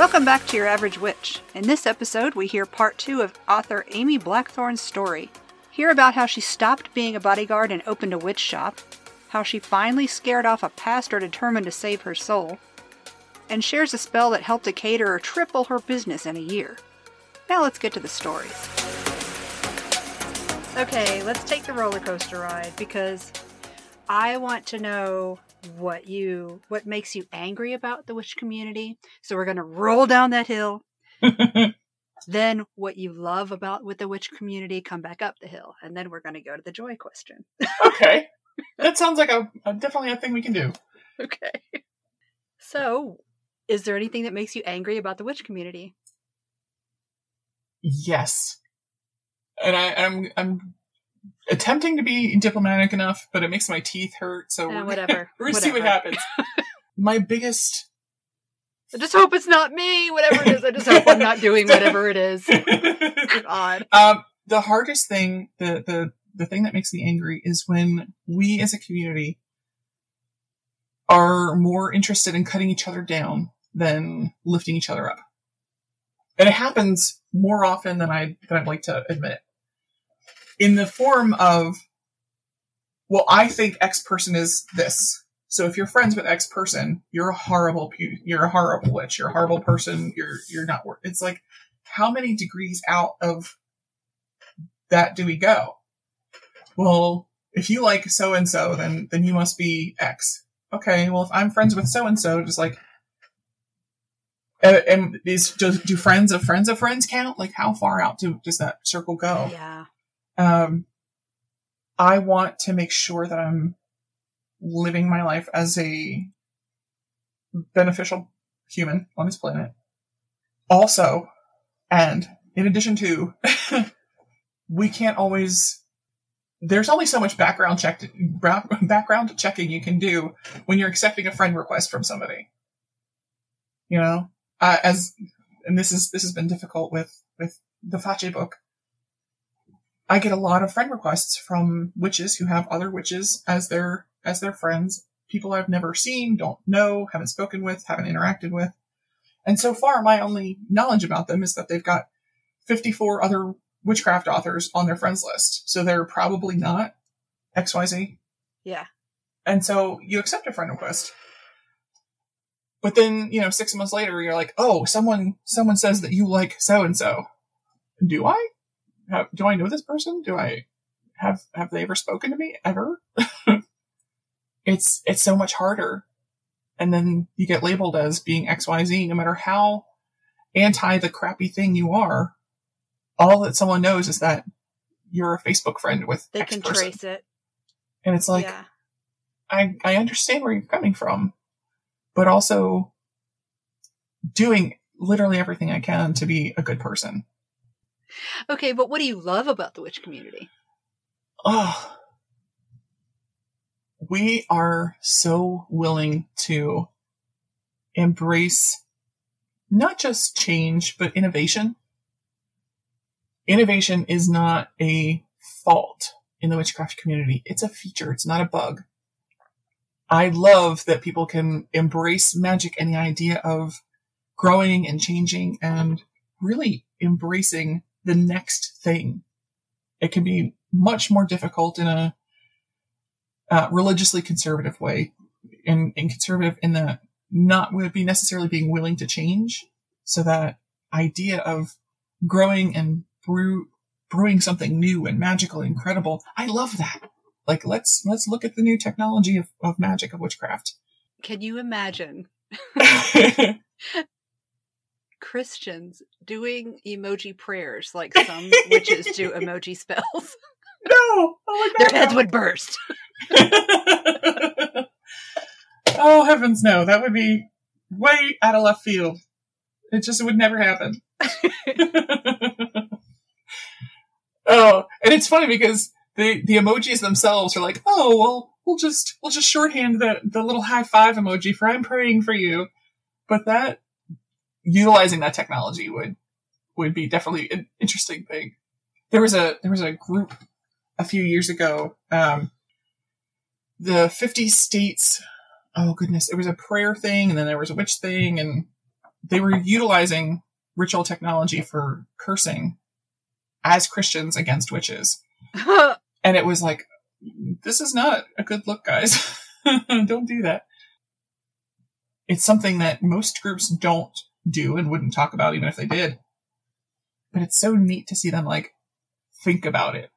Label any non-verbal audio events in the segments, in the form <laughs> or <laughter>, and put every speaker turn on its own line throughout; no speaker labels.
Welcome back to Your Average Witch. In this episode, we hear part two of author Amy Blackthorn's story. Hear about how she stopped being a bodyguard and opened a witch shop, how she finally scared off a pastor determined to save her soul, and shares a spell that helped a caterer triple her business in a year. Now let's get to the stories. Okay, let's take the roller coaster ride because I want to know what you what makes you angry about the witch community. So we're going to roll down that hill. <laughs> then what you love about with the witch community come back up the hill and then we're going to go to the joy question. <laughs>
okay. That sounds like a, a definitely a thing we can do.
okay. So, is there anything that makes you angry about the witch community?
Yes. And I, I'm I'm attempting to be diplomatic enough, but it makes my teeth hurt. So
Eh, <laughs> whatever.
we're gonna see what happens. <laughs> my biggest
I just hope it's not me. Whatever it is, I just hope I'm not doing whatever it is. <laughs> God.
um, the hardest thing, the the the thing that makes me angry is when we as a community are more interested in cutting each other down than lifting each other up. And it happens more often than I than I'd like to admit. In the form of well, I think X person is this. So if you're friends with X person, you're a horrible you're a horrible witch, you're a horrible person, you're you're not worth it's like how many degrees out of that do we go? Well, if you like so and so, then then you must be X. Okay, well if I'm friends with so and so, just like and is do, do friends of friends of friends count? Like how far out do does that circle go?
Yeah.
Um, I want to make sure that I'm living my life as a beneficial human on this planet. Also, and in addition to, <laughs> we can't always. There's only so much background check <laughs> background checking you can do when you're accepting a friend request from somebody. You know, uh, as and this is this has been difficult with with the Fache book. I get a lot of friend requests from witches who have other witches as their as their friends, people I've never seen, don't know, haven't spoken with, haven't interacted with. And so far my only knowledge about them is that they've got 54 other witchcraft authors on their friends list. So they're probably not XYZ.
Yeah.
And so you accept a friend request. But then, you know, six months later, you're like, oh, someone, someone says that you like so and so. Do I? Have, do I know this person? Do I have, have they ever spoken to me ever? <laughs> it's, it's so much harder. And then you get labeled as being XYZ, no matter how anti the crappy thing you are. All that someone knows is that you're a Facebook friend with
They
X
can
person.
trace it.
And it's like,
yeah.
I, I understand where you're coming from, but also doing literally everything I can to be a good person.
Okay, but what do you love about the witch community?
Oh, we are so willing to embrace not just change, but innovation. Innovation is not a fault in the witchcraft community. It's a feature. It's not a bug. I love that people can embrace magic and the idea of growing and changing and really embracing the next thing. It can be much more difficult in a uh, religiously conservative way, and, and conservative in that not would be necessarily being willing to change. So that idea of growing and brew, brewing something new and magical, and incredible. I love that. Like let's let's look at the new technology of, of magic of witchcraft.
Can you imagine <laughs> <laughs> Christians doing emoji prayers like some witches do <laughs> emoji spells?
no, oh my <laughs>
Their heads
no.
would burst. <laughs>
oh heavens, no! That would be way out of left field. It just would never happen. oh, and it's funny because the the emojis themselves are like, oh well, we'll just we'll just shorthand the the little high five emoji for I'm praying for you, but that utilizing that technology would would be definitely an interesting thing. There was a there was a group a few years ago. Um, the 50 states. Oh goodness, it was a prayer thing, and then there was a witch thing, and they were utilizing ritual technology for cursing as Christians against witches. <laughs> And it was like, this is not a good look, guys. <laughs> don't do that. It's something that most groups don't do and wouldn't talk about even if they did. But it's so neat to see them like think about it.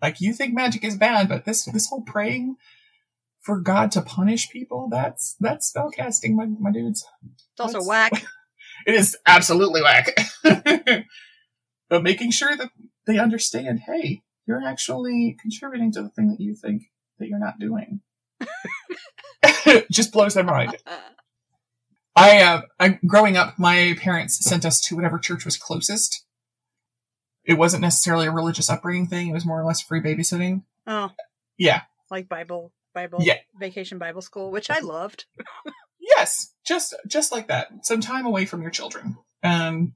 Like you think magic is bad, but this this whole praying for God to punish people, that's that's spellcasting, my my dudes.
It's also
That's-
whack. <laughs>
It is absolutely whack. <laughs> but making sure that they understand, hey, you're actually contributing to the thing that you think that you're not doing. <laughs> Just blows their mind. I, uh, I, growing up, my parents sent us to whatever church was closest. It wasn't necessarily a religious upbringing thing. It was more or less free babysitting.
oh,
Yeah.
like Bible, Bible,
Yeah.
vacation Bible school, which I loved. <laughs>
Yes, just just like that. Some time away from your children. And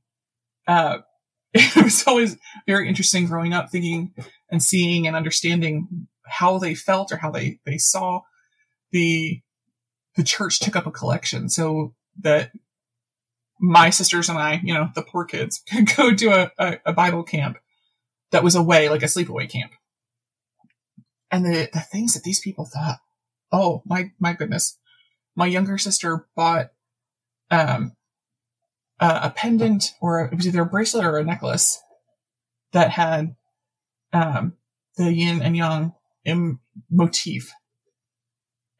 uh, <laughs> it was always very interesting growing up, thinking and seeing and understanding how they felt or how they they saw the the church took up a collection so that my sisters and I, you know, the poor kids, <laughs> could go to a, a, a Bible camp that was away, like a sleepaway camp. And the, the things that these people thought, oh my my goodness my younger sister bought um, a, pendant or it was either a bracelet or a necklace that had um, the yin and yang im- motif.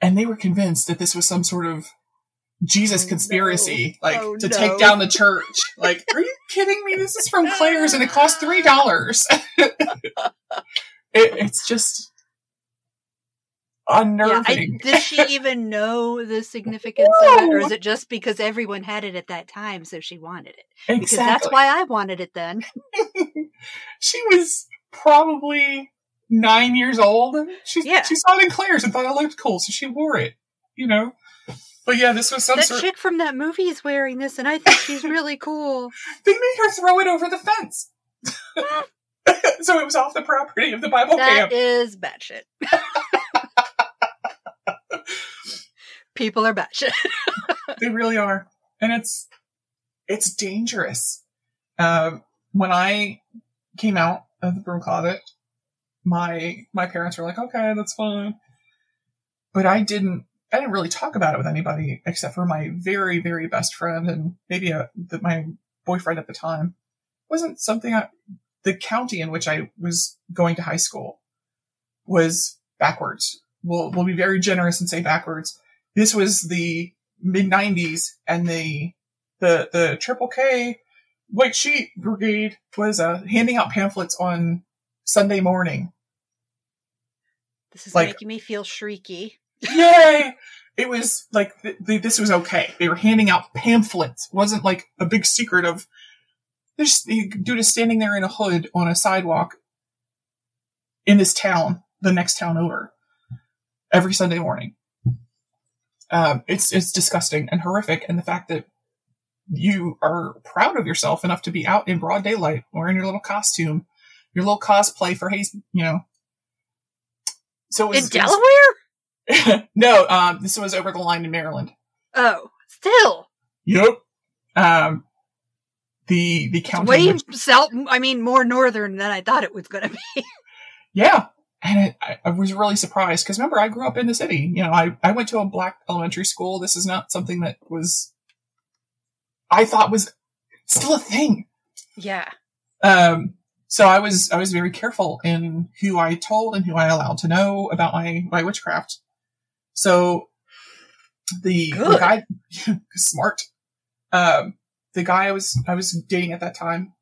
And they were convinced that this was some sort of Jesus
Oh,
conspiracy,
no.
like
Oh,
to
no.
take down the church. Like, are you kidding me? This is from Claire's and it cost three <laughs> dollars. it, it's just
Yeah,
unnerving.
I, did she even know the significance of it, or is it just because everyone had it at that time, so she wanted it? Because that's why I wanted it then. <laughs>
she was probably nine years old. She
Yeah.
she saw it in Claire's and thought it looked cool, so she wore it. You know. But yeah, this was some
That
sort.
chick from that movie is wearing this, and I think she's really cool. <laughs>
They made her throw it over the fence, <laughs> so it was off the property of the Bible
That
camp.
is batshit. <laughs> People are batshit.
they really are, and it's it's dangerous. Um, when I came out of the broom closet, my my parents were like, "Okay, that's fine," but I didn't. I didn't really talk about it with anybody except for my very very best friend and maybe a, the, my boyfriend at the time. It wasn't something I. The county in which I was going to high school was backwards. We'll we'll be very generous and say backwards. This was the mid '90s, and the the the Triple K White Sheet Brigade was uh, handing out pamphlets on Sunday morning.
This is
Like-
making me feel shrieky.
Yay! It was like th- th- this was okay. They were handing out pamphlets. It wasn't like a big secret of this dude is standing there in a hood on a sidewalk in this town, the next town over, every Sunday morning. Um, it's it's disgusting and horrific, and the fact that you are proud of yourself enough to be out in broad daylight wearing your little costume, your little cosplay for Hayes, you know. So it was,
In
it was-
Delaware? <laughs>
no, um, this was over the line in Maryland.
Oh, still.
Yep. Um, the the county.
way
which-
south. I mean, more northern than I thought it was going to be. <laughs>
yeah, and it, I, I was really surprised because remember I grew up in the city. You know, I I went to a black elementary school. This is not something that was I thought was still a thing.
yeah.
Um, so I was I was very careful in who I told and who I allowed to know about my my witchcraft. So the, the guy <laughs> smart. Um, the guy I was I was dating at that time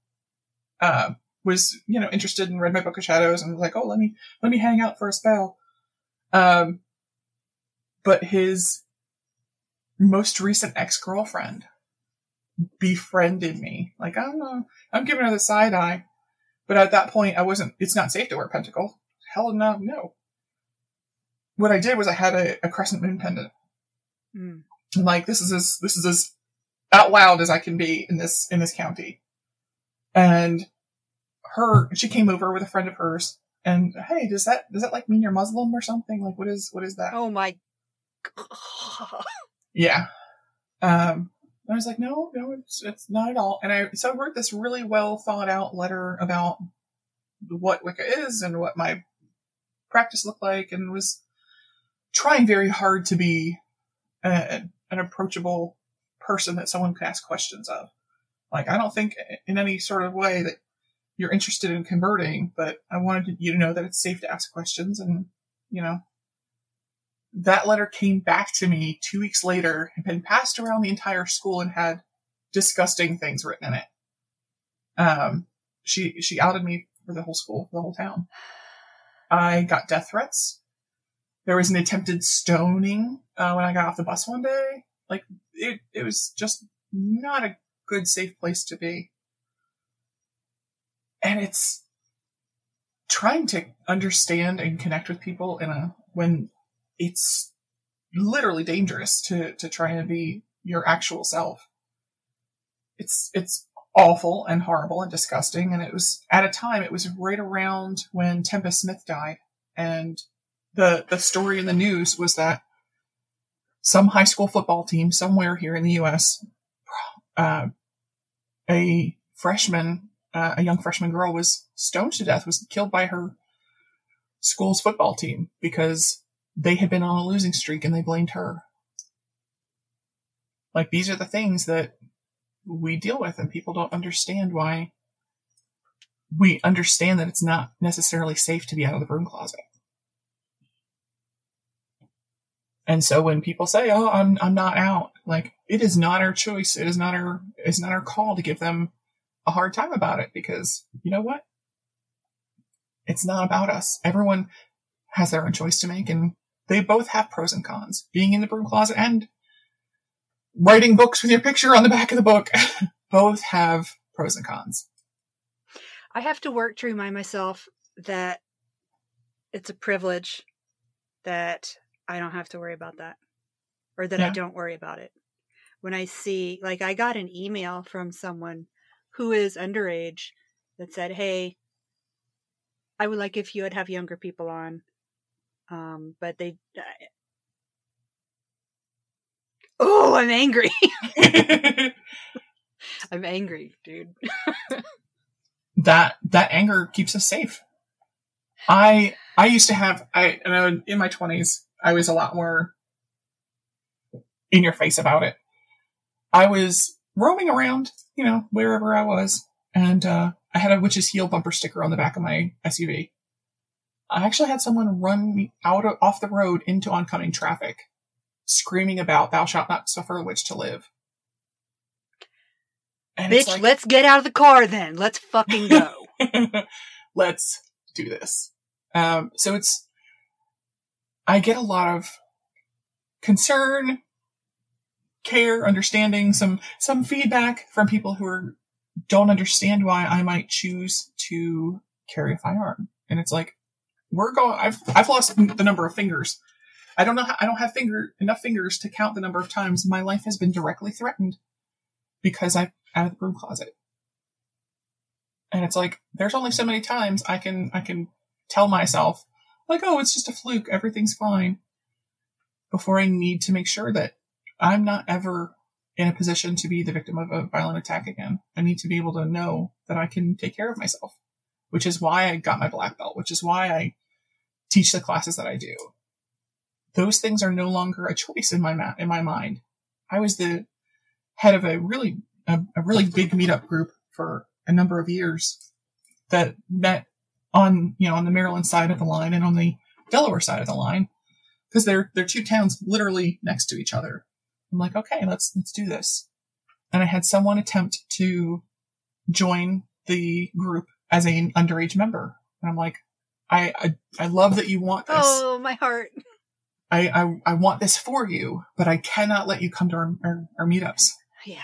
uh, was you know interested and read my book of shadows and was like, oh let me let me hang out for a spell. Um, but his most recent ex girlfriend befriended me. Like I don't know, I'm giving her the side eye. But at that point, I wasn't. It's not safe to wear pentacle. Hell no, no. What I did was I had a, a crescent moon pendant.
Mm.
I'm like, this is as this is as out loud as I can be in this in this county. And her, she came over with a friend of hers, and hey, does that does that like mean you're Muslim or something? Like, what is what is that?
Oh my. God. <laughs>
Yeah. Um, I was like, no, no, it's, it's not at all. And I, so I wrote this really well thought out letter about what Wicca is and what my practice looked like and was trying very hard to be a, an approachable person that someone could ask questions of. Like, I don't think in any sort of way that you're interested in converting, but I wanted you to know that it's safe to ask questions and, you know, that letter came back to me two weeks later, had been passed around the entire school and had disgusting things written in it. Um, she, she outed me for the whole school, the whole town. I got death threats. There was an attempted stoning uh, when I got off the bus one day. Like it, it was just not a good, safe place to be. And it's trying to understand and connect with people in a when it's literally dangerous to to try and be your actual self. It's it's awful and horrible and disgusting. And it was at a time it was right around when Tempest Smith died, and the the story in the news was that some high school football team somewhere here in the U.S. Uh, a freshman, uh, a young freshman girl, was stoned to death, was killed by her school's football team because they had been on a losing streak and they blamed her. Like these are the things that we deal with and people don't understand why we understand that it's not necessarily safe to be out of the broom closet. And so when people say, "Oh, I'm I'm not out," like it is not our choice. It is not our it's not our call to give them a hard time about it because you know what? It's not about us. Everyone has their own choice to make, and they both have pros and cons. Being in the broom closet and writing books with your picture on the back of the book <laughs> both have pros and cons.
I have to work to remind myself that it's a privilege that I don't have to worry about that or that yeah. I don't worry about it. When I see, like, I got an email from someone who is underage that said, Hey, I would like if you would have younger people on. Um, but they, uh, oh, I'm angry. <laughs> <laughs> I'm angry, dude. <laughs>
that that anger keeps us safe. I I used to have I and in my twenties I was a lot more in your face about it. I was roaming around, you know, wherever I was, and uh, I had a witch's heel bumper sticker on the back of my SUV. I actually had someone run me out of, off the road into oncoming traffic, screaming about "Thou shalt not suffer a witch to live."
And Bitch, like, let's get out of the car then. Let's fucking go. <laughs>
let's do this. Um, so it's I get a lot of concern, care, understanding, some some feedback from people who are don't understand why I might choose to carry a firearm. And it's like we're going I've I've lost the number of fingers. I don't know how, I don't have finger enough fingers to count the number of times my life has been directly threatened because I'm out of the broom closet. And it's like there's only so many times I can I can tell myself like, oh, it's just a fluke, everything's fine, before I need to make sure that I'm not ever in a position to be the victim of a violent attack again. I need to be able to know that I can take care of myself, which is why I got my black belt, which is why I teach the classes that I do. Those things are no longer a choice in my ma- in my mind. I was the head of a really a, a really big meetup group for a number of years that met on you know on the Maryland side of the line and on the Delaware side of the line because they're they're two towns literally next to each other. I'm like, okay, let's let's do this. And I had someone attempt to join the group as an underage member, and I'm like, I I, I love that you want this.
Oh, my heart.
I, I I want this for you, but I cannot let you come to our, our, our meetups.
Yeah.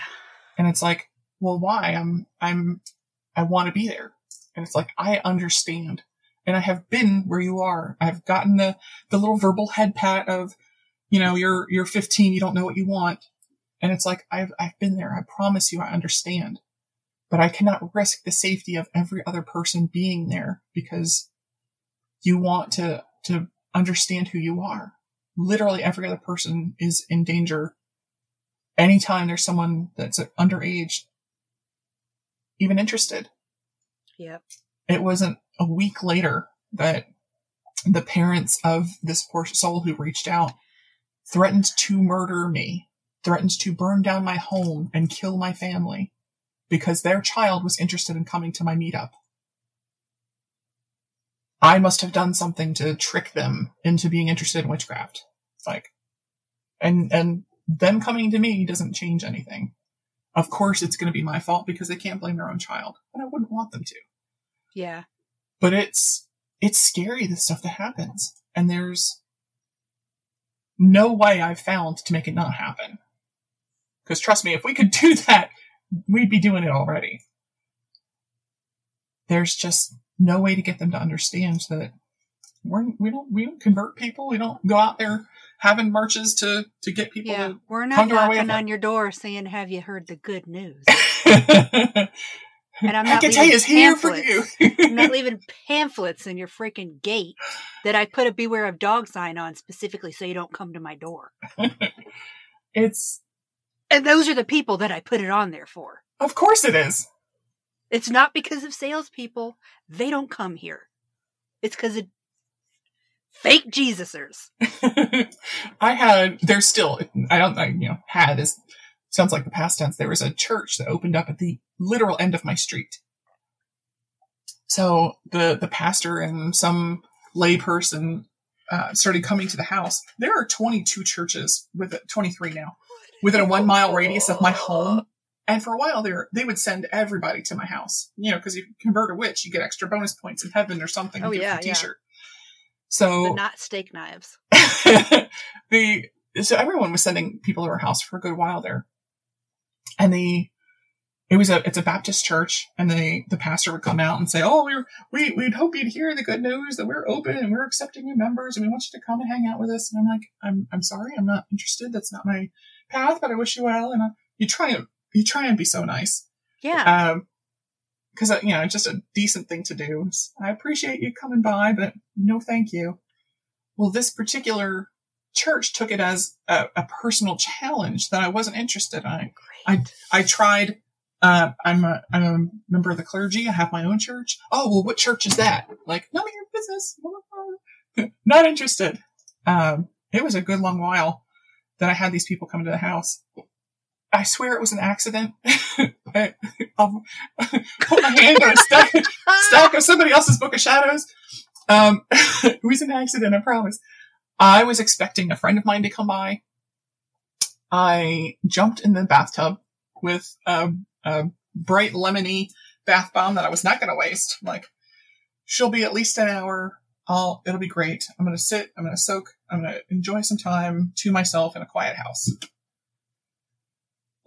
And it's like, well, why? I'm I'm I want to be there. And it's like, I understand. And I have been where you are. I've gotten the, the little verbal head pat of, you know, you're, you're 15, you don't know what you want. And it's like, I've, I've been there. I promise you, I understand. But I cannot risk the safety of every other person being there because you want to, to understand who you are. Literally every other person is in danger anytime there's someone that's underage even interested.
Yep.
It wasn't a week later that the parents of this poor soul who reached out threatened to murder me, threatened to burn down my home and kill my family because their child was interested in coming to my meetup. I must have done something to trick them into being interested in witchcraft. Like, and, and them coming to me doesn't change anything. Of course, it's going to be my fault because they can't blame their own child, and I wouldn't want them to.
Yeah.
But it's, it's scary, the stuff that happens. And there's no way I've found to make it not happen. Because trust me, if we could <laughs> do that, we'd be doing it already. There's just no way to get them to understand that we're, we don't we don't convert people. We don't go out there having marches to to get people.
Yeah,
to
we're not
come to our way
knocking on your door saying, "Have you heard the good news?" And I'm <laughs> not
can tell you,
leaving
it's here for you.
I'm not <laughs> leaving pamphlets in your freaking gate that I put a "Beware of Dog" sign on specifically so you don't come to my door. <laughs>
it's
And those are the people that I put it on there for.
of course it is.
It's not because of salespeople; they don't come here. It's because of fake Jesusers. <laughs>
I had, there's still, I don't I, you know, had is, sounds like the past tense. There was a church that opened up at the literal end of my street. So the, the pastor and some lay person, uh, started coming to the house. There are 22 churches with 23 now within a one mile radius of my home. And for a while there, they would send everybody to my house, you know, because if you convert a witch, you get extra bonus points in heaven or something.
Oh,
you get a
yeah,
free
yeah.
t-shirt. So
But not steak knives. <laughs>
the so everyone was sending people to our house for a good while there, and the it was a it's a Baptist church, and the the pastor would come out and say, "Oh, we're we we'd hope you'd hear the good news that we're open and we're accepting new members, and we want you to come and hang out with us." And I'm like, "I'm I'm sorry, I'm not interested. That's not my path, but I wish you well." And uh, you try and you try and be so nice,
Yeah.
um, because you know it's just a decent thing to do. I appreciate you coming by, but no, thank you. Well, this particular church took it as a, a personal challenge that I wasn't interested in.
Great.
I tried. Uh, I'm a I'm a member of the clergy. I have my own church. Oh well, what church is that? Like, none of your business. <laughs> Not interested. Um, it was a good long while that I had these people come to the house. I swear it was an accident. <laughs> I'll put my hand on a stack, stack of somebody else's book of shadows. Um, <laughs> it was an accident, I promise. I was expecting a friend of mine to come by. I jumped in the bathtub with a, a bright lemony bath bomb that I was not going to waste. Like, she'll be at least an hour. I'll, it'll be great. I'm going to sit. I'm going to soak. I'm going to enjoy some time to myself in a quiet house.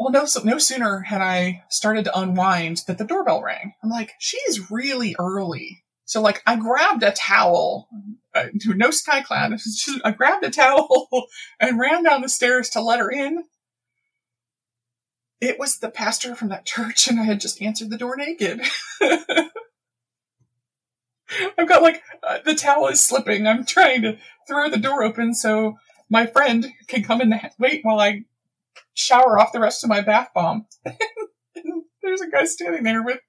Well, no, so, no sooner had I started to unwind that the doorbell rang. I'm like, she's really early. So like, I grabbed a towel, uh, no sky cloud. <laughs> I grabbed a towel <laughs> and ran down the stairs to let her in. It was the pastor from that church, and I had just answered the door naked. <laughs> I've got like uh, the towel is slipping. I'm trying to throw the door open so my friend can come in and wait while I shower off the rest of my bath bomb. <laughs> and there's a guy standing there with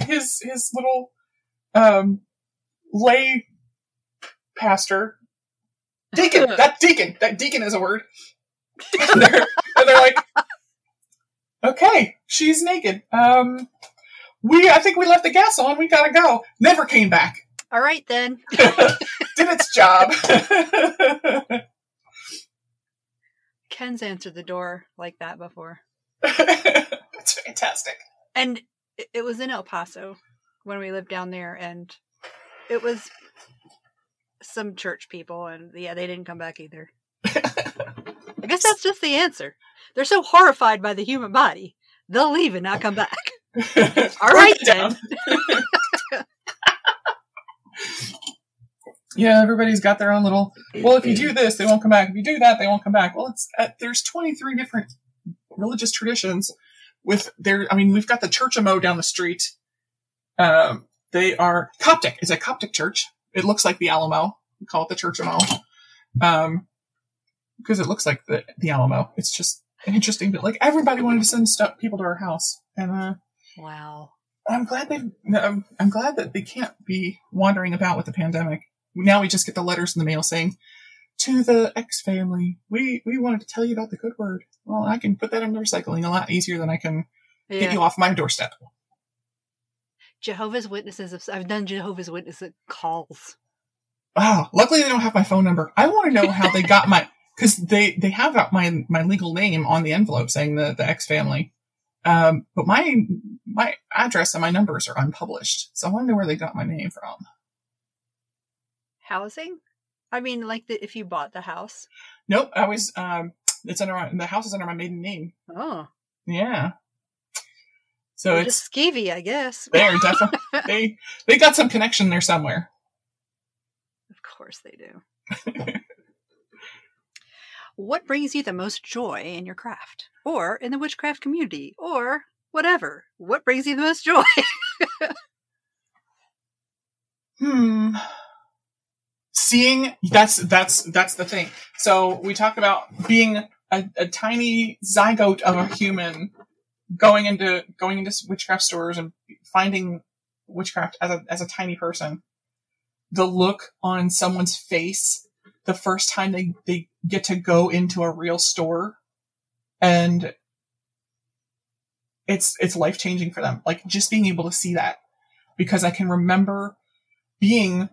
his his little um lay pastor deacon. <laughs> that deacon. That deacon is a word. and, they're, and they're like, okay, she's naked. Um, we I think we left the gas on. We gotta go. Never came back.
All right then. <laughs>
Did its job.
Ken's answered the door like that before. <laughs>
That's fantastic.
And it- it was in El Paso when we lived down there, and it was some church people, and yeah, they didn't come back either. <laughs> I guess that's just the answer. They're so horrified by the human body, they'll leave and not come back. <laughs> All right,
Write
right
it down. Yeah, everybody's got their own little. Well, if you do this, they won't come back. If you do that, they won't come back. Well, it's uh, there's 23 different religious traditions with their. I mean, we've got the Church of Mo down the street. Um, they are Coptic. It's a Coptic church. It looks like the Alamo. We call it the Church of Mo. Um, because it looks like the, the Alamo. It's just interesting. But like everybody wanted to send stuff people to our house, and uh,
Wow.
I'm glad they. I'm, I'm glad that they can't be wandering about with the pandemic. Now we just get the letters in the mail saying, "To the X family, we we wanted to tell you about the good word." Well, I can put that in the recycling a lot easier than I can get you off my doorstep.
Jehovah's Witnesses. I've done Jehovah's Witness calls.
Wow. Luckily, they don't have my phone number. I want to know how they got my <laughs> because they they have my my legal name on the envelope saying the the X family, um, but my my address and my numbers are unpublished. So I want to know where they got my name from.
Housing? I mean, like the, if you bought the house.
Nope, I was um, it's under my, the house is under my maiden name.
Oh.
Yeah. So
They're
it's
just skeevy, I guess.
they're definitely <laughs> they they got some connection there somewhere.
Of course they do. what brings you the most joy in your craft? Or in the witchcraft community? Or whatever. What brings you the most joy? <laughs>
Hmm. Seeing that's that's that's the thing. So we talk about being a, a tiny zygote of a human going into going into witchcraft stores and finding witchcraft as a as a tiny person. The look on someone's face the first time they, they get to go into a real store and it's it's life changing for them. Like just being able to see that. Because I can remember being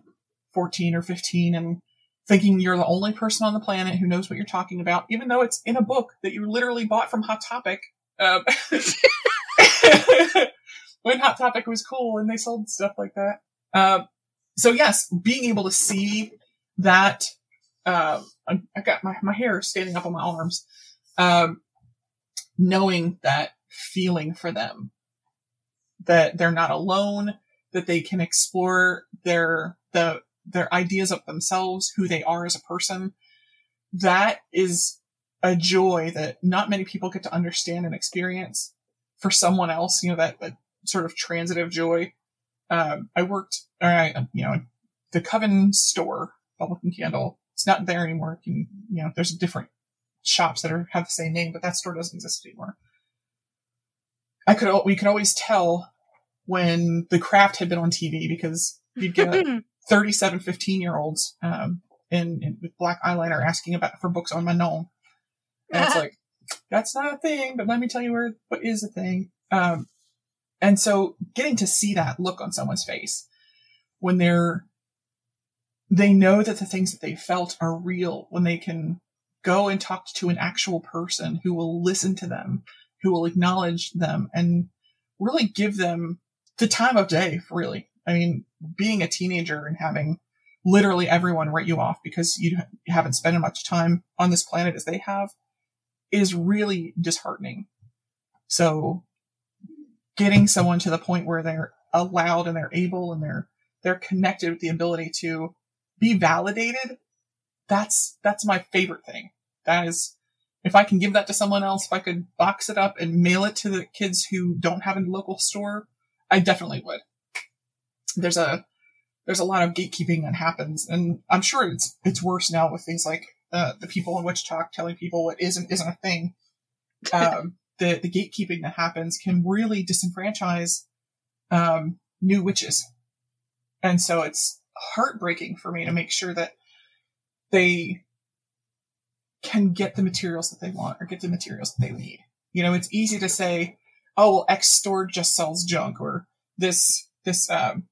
14 or 15 and thinking you're the only person on the planet who knows what you're talking about, even though it's in a book that you literally bought from Hot Topic. Um, <laughs> when Hot Topic was cool and they sold stuff like that. Um, so yes, being able to see that, um, I, got my, my hair standing up on my arms, um, knowing that feeling for them, that they're not alone, that they can explore their the their ideas of themselves, who they are as a person. That is a joy that not many people get to understand and experience. For someone else, you know that, that sort of transitive joy. Um, I worked, or I, you know, the Coven store, Public and Candle. It's not there anymore. Can, you know, there's different shops that are have the same name, but that store doesn't exist anymore. I could we could always tell when the craft had been on TV because you'd get <laughs> 37, 15 year olds um, in, in with black eyeliner asking about for books on Manon. And it's <laughs> like, that's not a thing, but let me tell you where what is a thing. Um, and so getting to see that look on someone's face when they're they know that the things that they felt are real when they can go and talk to an actual person who will listen to them, who will acknowledge them and really give them the time of day, really. I mean, being a teenager and having literally everyone write you off because you haven't spent as much time on this planet as they have is really disheartening. So getting someone to the point where they're allowed and they're able and they're they're connected with the ability to be validated, that's that's my favorite thing. That is if I can give that to someone else, if I could box it up and mail it to the kids who don't have a local store, I definitely would. There's a there's a lot of gatekeeping that happens, and I'm sure it's it's worse now with things like uh, the people in WitchTok telling people what is and isn't a thing. <laughs> Um, the the gatekeeping that happens can really disenfranchise um, new witches, and so it's heartbreaking for me to make sure that they can get the materials that they want or get the materials that they need. You know, it's easy to say, "Oh, well, X store just sells junk," or this this um,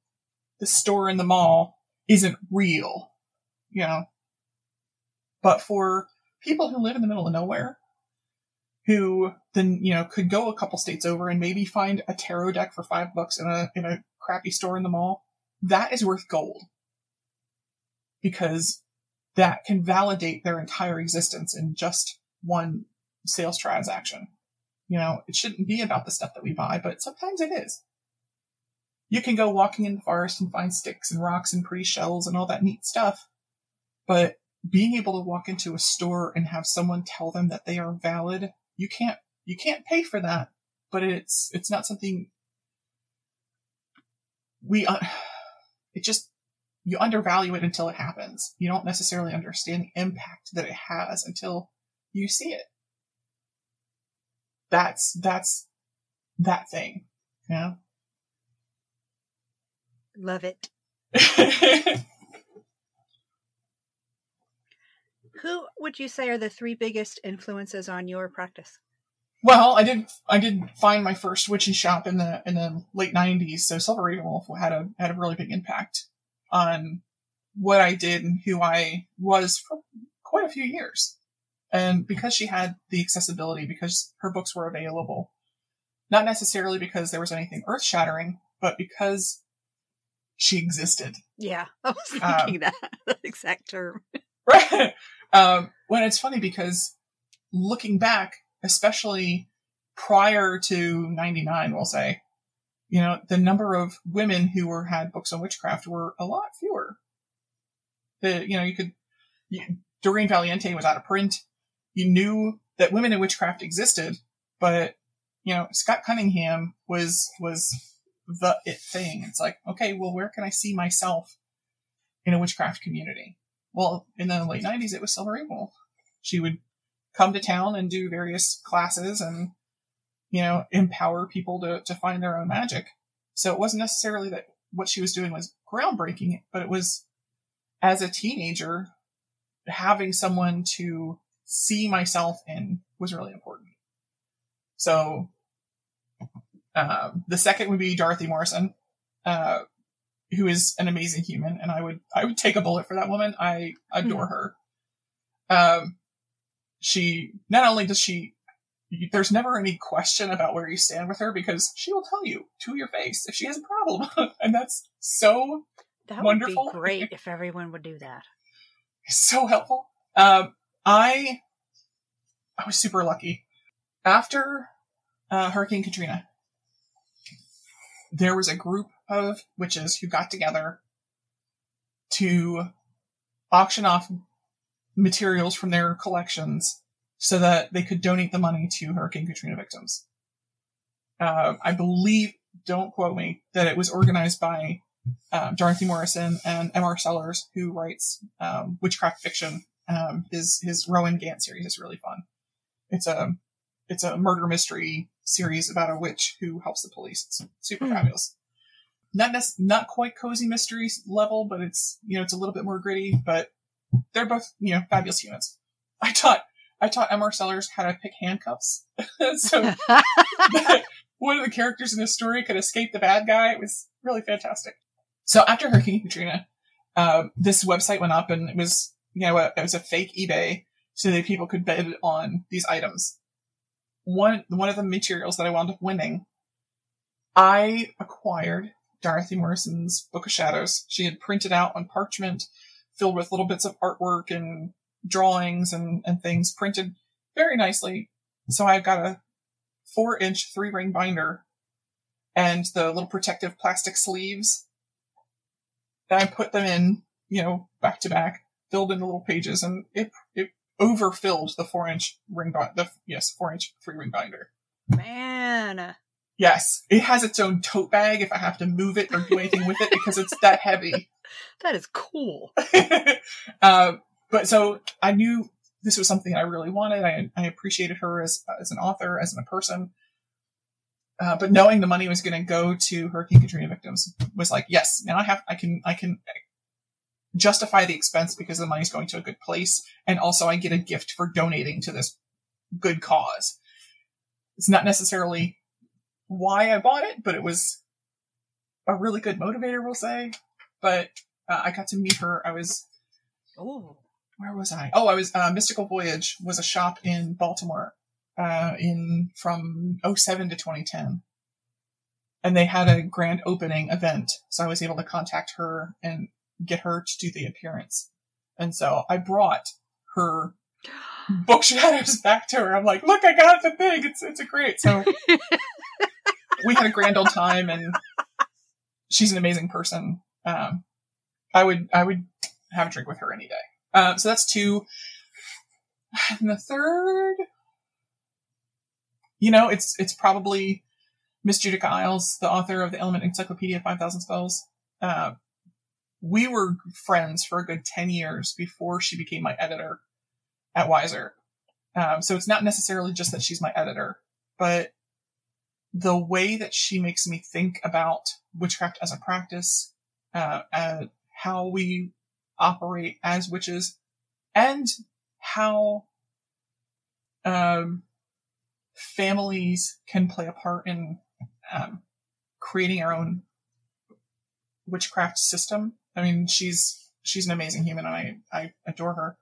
the store in the mall isn't real, you know. But for people who live in the middle of nowhere, who then you know could go a couple states over and maybe find a tarot deck for five bucks in a in a crappy store in the mall, that is worth gold because that can validate their entire existence in just one sales transaction. You know, it shouldn't be about the stuff that we buy, but sometimes it is. You can go walking in the forest and find sticks and rocks and pretty shells and all that neat stuff. But being able to walk into a store and have someone tell them that they are valid, you can't you can't pay for that. But it's it's not something we uh, it just you undervalue it until it happens. You don't necessarily understand the impact that it has until you see it. that's that's that thing. Yeah.
Love it. <laughs> Who would you say are the three biggest influences on your practice?
Well, I did I did find my first witchy shop in the in the late '90s, so Silver Ravenwolf had a had a really big impact on what I did and who I was for quite a few years. And because she had the accessibility, because her books were available, not necessarily because there was anything earth shattering, but because she existed.
Yeah, <laughs> I was thinking um, that, <laughs> that exact term. <laughs>
Right. Um, when it's funny because looking back, especially prior to 99, we'll say, you know, the number of women who were had books on witchcraft were a lot fewer. The, you know, you could, you, Doreen Valiente was out of print. You knew that women in witchcraft existed, but, you know, Scott Cunningham was, was the it thing. It's like, okay, well, where can I see myself in a witchcraft community? Well, in the late 90s, it was Silver Ravenwolf. She would come to town and do various classes and, you know, empower people to, to find their own magic. So it wasn't necessarily that what she was doing was groundbreaking, but it was as a teenager, having someone to see myself in was really important. So, uh, the second would be Dorothy Morrison. Uh, who is an amazing human, and I would I would take a bullet for that woman. I adore mm-hmm. her. Um, she not only does she, there's never any question about where you stand with her because she will tell you to your face if she has a problem, <laughs> and that's so
that
wonderful.
would be great <laughs> if everyone would do that.
so helpful. Um, I I was super lucky after uh, Hurricane Katrina. There was a group of witches who got together to auction off materials from their collections so that they could donate the money to Hurricane Katrina victims. Uh, I believe, don't quote me, that it was organized by uh, Dorothy Morrison and M.R. Sellers, who writes um, witchcraft fiction. Um, his his Rowan Gant series is really fun. It's a it's a murder mystery series about a witch who helps the police. It's super mm. fabulous not nec- not quite cozy mystery level, but it's you know it's a little bit more gritty. But they're both you know fabulous humans. I taught I taught M.R. Sellers how to pick handcuffs, <laughs> so <laughs> one of the characters in the story could escape the bad guy. It was really fantastic. So after Hurricane Katrina, uh, this website went up, and it was you know it was a fake eBay, so that people could bid on these items. One one of the materials that I wound up winning, I acquired Dorothy Morrison's Book of Shadows. She had printed out on parchment filled with little bits of artwork and drawings and, and things printed very nicely. So I got a four inch three ring binder and the little protective plastic sleeves. And I put them in, you know, back to back, filled in the little pages and it, it overfilled the four inch ring, binder. the, yes, four inch three ring binder.
Man.
Yes, it has its own tote bag if I have to move it or do anything with it because it's that heavy. <laughs> <laughs>
That is cool.
uh, but so I knew this was something I really wanted. I, I appreciated her as as an author, as a person. Uh, but knowing the money was going to go to Hurricane Katrina victims was like, yes, now I have, I can, I can justify the expense because the money's going to a good place, and also I get a gift for donating to this good cause. It's not necessarily why I bought it, but it was a really good motivator, we'll say. But uh, I got to meet her. I was,
oh,
where was I? Oh, I was uh, Mystical Voyage was a shop in Baltimore, uh, in from 07 to 2010, and they had a grand opening event. So I was able to contact her and get her to do the appearance. And so I brought her book shadows back to her. I'm like, look, I got the thing. It's it's a great. So <laughs> we had a grand old time, and she's an amazing person. Um, I would I would have a drink with her any day. Uh, so that's two. And the third, you know, it's it's probably Miss Judika Illes, the author of the Element Encyclopedia Five Thousand Spells. Uh, we were friends for a good ten years before she became my editor at Weiser. Um, so it's not necessarily just that she's my editor, but the way that she makes me think about witchcraft as a practice, uh, uh, how we operate as witches, and how um, families can play a part in um, creating our own witchcraft system. I mean, she's she's an amazing human, and I I adore her.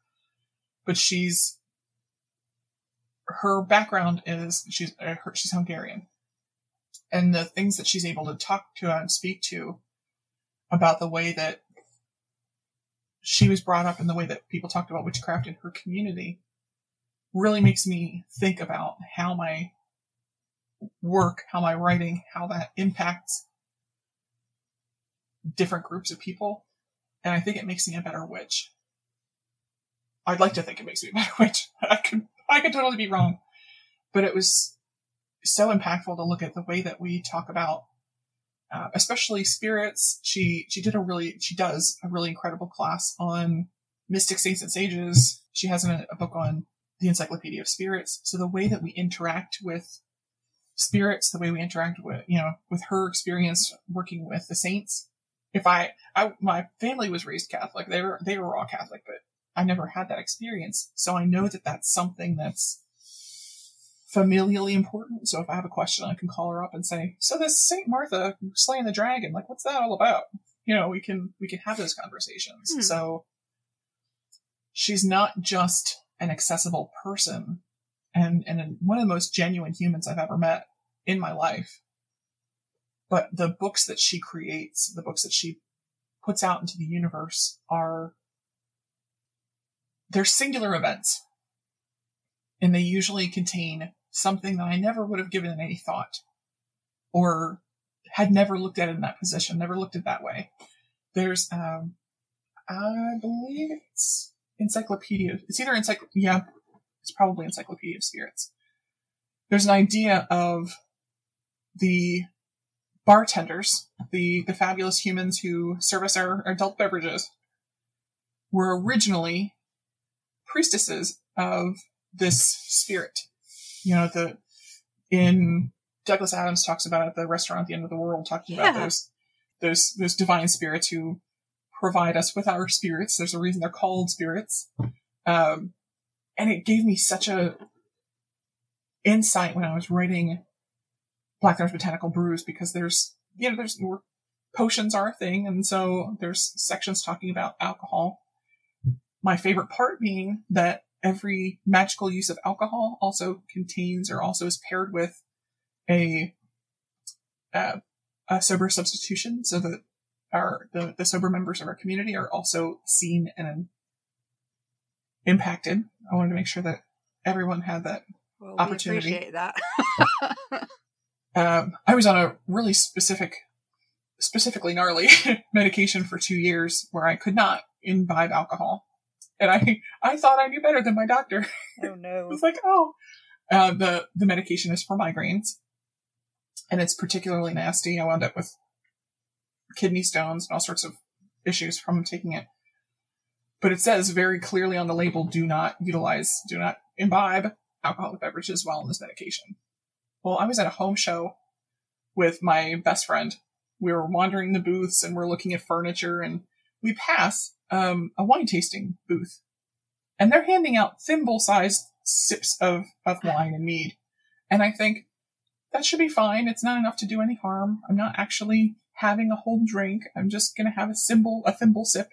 But she's her background is she's uh, her, she's Hungarian, and the things that she's able to talk to and speak to about the way that she was brought up and the way that people talked about witchcraft in her community really makes me think about how my work, how my writing, how that impacts different groups of people. And I think it makes me a better witch. I'd like to think it makes me a <laughs> better witch. I could, I could totally be wrong. But it was so impactful to look at the way that we talk about, uh, especially spirits. She, she did a really, she does a really incredible class on mystic saints and sages. She has a, a book on the Encyclopedia of Spirits. So the way that we interact with spirits, the way we interact with, you know, with her experience working with the saints. If I, I, my family was raised Catholic. They were, they were all Catholic, but I never had that experience. So I know that that's something that's familially important. So if I have a question, I can call her up and say, so this Saint Martha slaying the dragon, like, what's that all about? You know, we can, we can have those conversations. Hmm. So she's not just an accessible person and, and one of the most genuine humans I've ever met in my life. But the books that she creates, the books that she puts out into the universe are, they're singular events. And they usually contain something that I never would have given any thought or had never looked at in that position, never looked at that way. There's, um, I believe it's encyclopedia. It's either encyclopedia. Yeah, it's probably Encyclopedia of Spirits. There's an idea of the bartenders, the the fabulous humans who service our, our adult beverages, were originally priestesses of this spirit. You know, the in Douglas Adams talks about at the restaurant at the end of the world, talking yeah. about those those those divine spirits who provide us with our spirits. There's a reason they're called spirits. Um, and it gave me such a insight when I was writing Blackthorn's Botanical Brews because there's, you know, there's potions are a thing. And so there's sections talking about alcohol. My favorite part being that every magical use of alcohol also contains or also is paired with a, uh, a sober substitution so that our the, the sober members of our community are also seen and impacted. I wanted to make sure that everyone had that well, opportunity.
appreciate that. <laughs>
um, I was on a really specific, specifically gnarly <laughs> medication for two years where I could not imbibe alcohol, and I I thought I knew better than my doctor. <laughs>
Oh no!
I was like, oh, uh, the the medication is for migraines, and it's particularly nasty. I wound up with kidney stones and all sorts of issues from taking it. But it says very clearly on the label, do not utilize, do not imbibe alcoholic beverages while on this medication. Well, I was at a home show with my best friend. We were wandering the booths and we're looking at furniture and we pass um, a wine tasting booth and they're handing out thimble sized sips of, of wine and mead. And I think that should be fine. It's not enough to do any harm. I'm not actually having a whole drink. I'm just going to have a thimble, a thimble sip.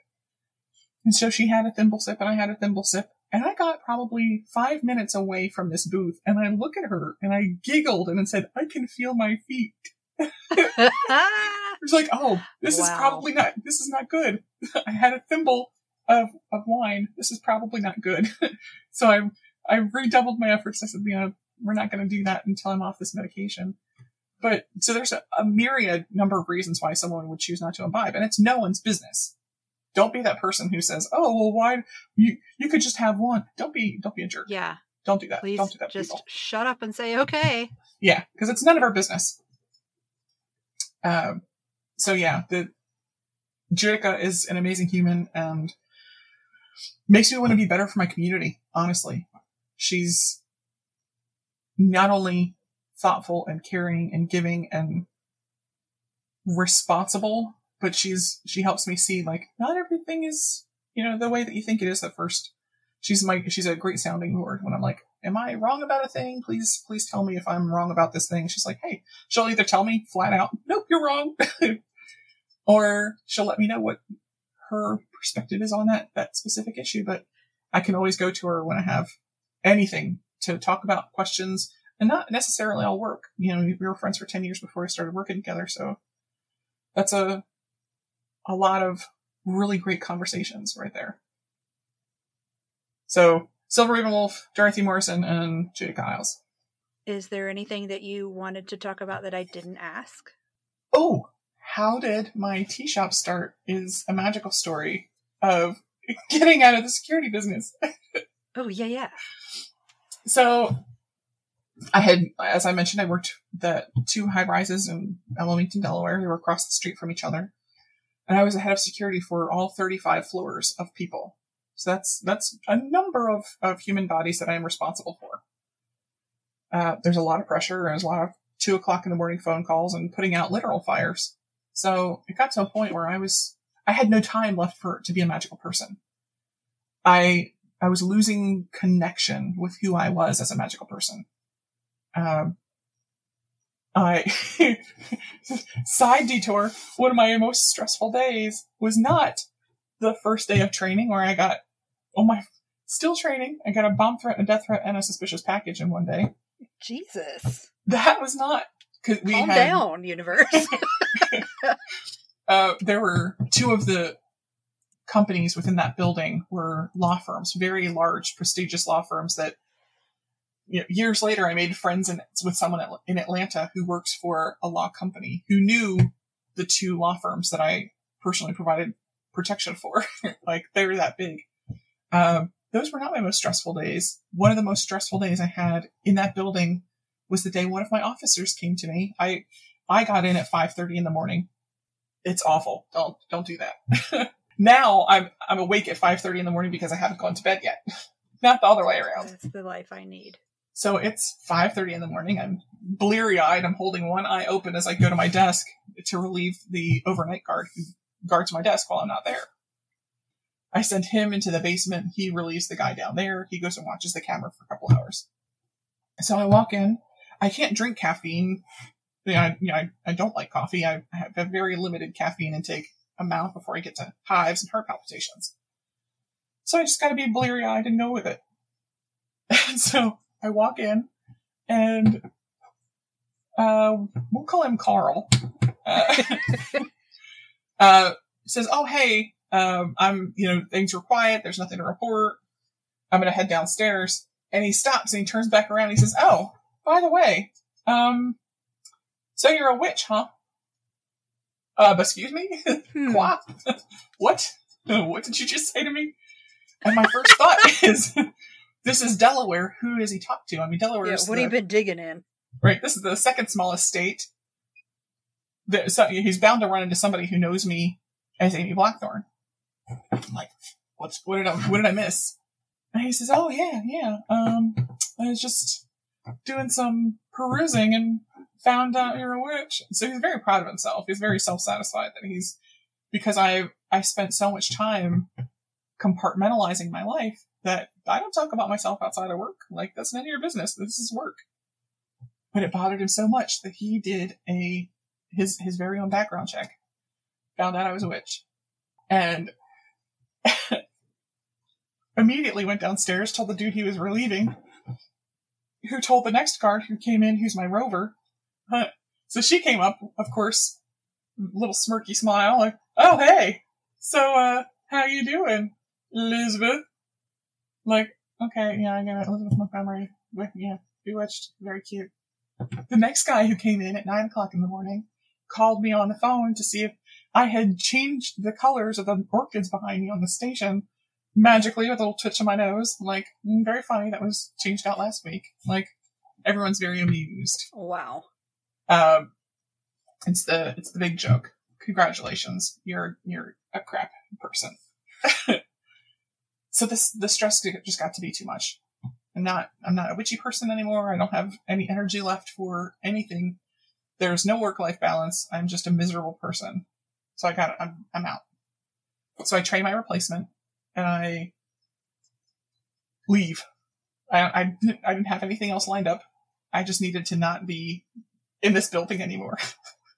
And so she had a thimble sip and I had a thimble sip. And I got probably five minutes away from this booth and I look at her and I giggled and then said, I can feel my feet. <laughs> it's like, oh, this wow. is probably not, this is not good. <laughs> I had a thimble of, of wine. This is probably not good. <laughs> so I, I redoubled my efforts. I said, you know, we're not going to do that until I'm off this medication. But so there's a, a myriad number of reasons why someone would choose not to imbibe, and it's no one's business. Don't be that person who says, "Oh, well, why you you could just have one." Don't be don't be a jerk.
Yeah.
Don't do that.
Please
don't do that.
Just
people.
shut up and say okay.
Yeah, because it's none of our business. Um. So yeah, the Judika is an amazing human and makes me want to be better for my community. Honestly, she's not only thoughtful and caring and giving and responsible, but she's she helps me see like not everything is you know the way that you think it is at first. She's my she's a great sounding board when I'm like, am I wrong about a thing? Please please tell me if I'm wrong about this thing. She's like, hey, she'll either tell me flat out, nope, you're wrong, <laughs> or she'll let me know what her perspective is on that that specific issue. But I can always go to her when I have anything to talk about questions and not necessarily all work. You know, we were friends for 10 years before we started working together. So that's a, a lot of really great conversations right there. So Silver Raven Wolf, Dorothy Morrison, and Judika Illes.
Is there anything that you wanted to talk about that I didn't ask?
Oh, how did my tea shop start is a magical story of <laughs> getting out of the security business. <laughs>
oh, yeah, yeah.
So I had, as I mentioned, I worked the two high rises in Wilmington, Delaware. They were across the street from each other. And I was the head of security for all 35 floors of people. So that's, that's a number of, of human bodies that I am responsible for. Uh, there's a lot of pressure and there's a lot of two o'clock in the morning phone calls and putting out literal fires. So it got to a point where I was, I had no time left for, to be a magical person. I, I was losing connection with who I was as a magical person. Um, I <laughs> side detour. One of my most stressful days was not the first day of training where I got oh my still training. I got a bomb threat, a death threat, and a suspicious package in one day.
Jesus,
that was not
because we calm had, down, universe. <laughs> <laughs>
uh, there were two of the companies within that building were law firms, very large, prestigious law firms that you know, years later, I made friends in, with someone in Atlanta who works for a law company who knew the two law firms that I personally provided protection for. <laughs> like they were that big. Um, those were not my most stressful days. One of the most stressful days I had in that building was the day one of my officers came to me. I I got in at 5:30 in the morning. It's awful. Don't don't do that. <laughs> now I'm I'm awake at 5:30 in the morning because I haven't gone to bed yet. <laughs> not the other way around.
That's the life I need.
So it's 5:30 in the morning. I'm bleary-eyed. I'm holding one eye open as I go to my desk to relieve the overnight guard who guards my desk while I'm not there. I send him into the basement. He relieves the guy down there. He goes and watches the camera for a couple hours. So I walk in. I can't drink caffeine. You know, I, you know, I, I don't like coffee. I have a very limited caffeine intake amount before I get to hives and heart palpitations. So I just got to be bleary eyed and go with it. And <laughs> so I walk in, and uh, we'll call him Carl. Uh, <laughs> uh, says, "Oh, hey, um, I'm, you know, things are quiet. There's nothing to report. I'm gonna head downstairs." And he stops and he turns back around. And he says, "Oh, by the way, um, so you're a witch, huh?" Uh, excuse me, hmm. <laughs> <laughs> what? What did you just say to me? And my first thought is, this is Delaware. Who does he talk to? I mean, Delaware.
Yeah, what have you been digging in?
Right. This is the second smallest state. The, so he's bound to run into somebody who knows me as Amy Blackthorn. I'm like, what's what did I what did I miss? And he says, "Oh yeah, yeah. Um, I was just doing some perusing and found out you're a witch." So he's very proud of himself. He's very self satisfied that he's because I I spent so much time compartmentalizing my life that I don't talk about myself outside of work. Like that's none of your business. This is work. But it bothered him so much that he did a his his very own background check. Found out I was a witch. And <laughs> immediately went downstairs, told the dude he was relieving, who told the next guard who came in, who's my rover. so she came up, of course, little smirky smile, like, oh hey, so uh, how you doing, Elizabeth? Like, okay, yeah, I got it. Elizabeth Montgomery with yeah, bewitched, very cute. The next guy who came in at nine o'clock in the morning called me on the phone to see if I had changed the colors of the orchids behind me on the station magically with a little twitch of my nose. Like, mm, very funny. That was changed out last week. Like, everyone's very amused.
Wow.
Um, it's the it's the big joke. Congratulations, you're you're a crap person. <laughs> so this the stress just got to be too much, I'm not I'm not a witchy person anymore. I don't have any energy left for anything. There's no work life balance. I'm just a miserable person. So I got I'm I'm out. So I train my replacement and I leave. I I I didn't have anything else lined up. I just needed to not be in this building anymore.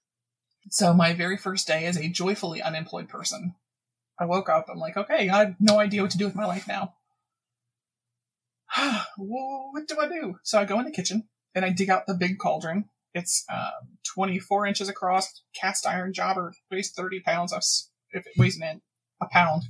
<laughs> so my very first day as a joyfully unemployed person, I woke up. I'm like, okay, I have no idea what to do with my life now. <sighs> what do I do? So I go in the kitchen and I dig out the big cauldron. It's um, 24 inches across, cast iron jobber, weighs 30 pounds. If it weighs an a pound.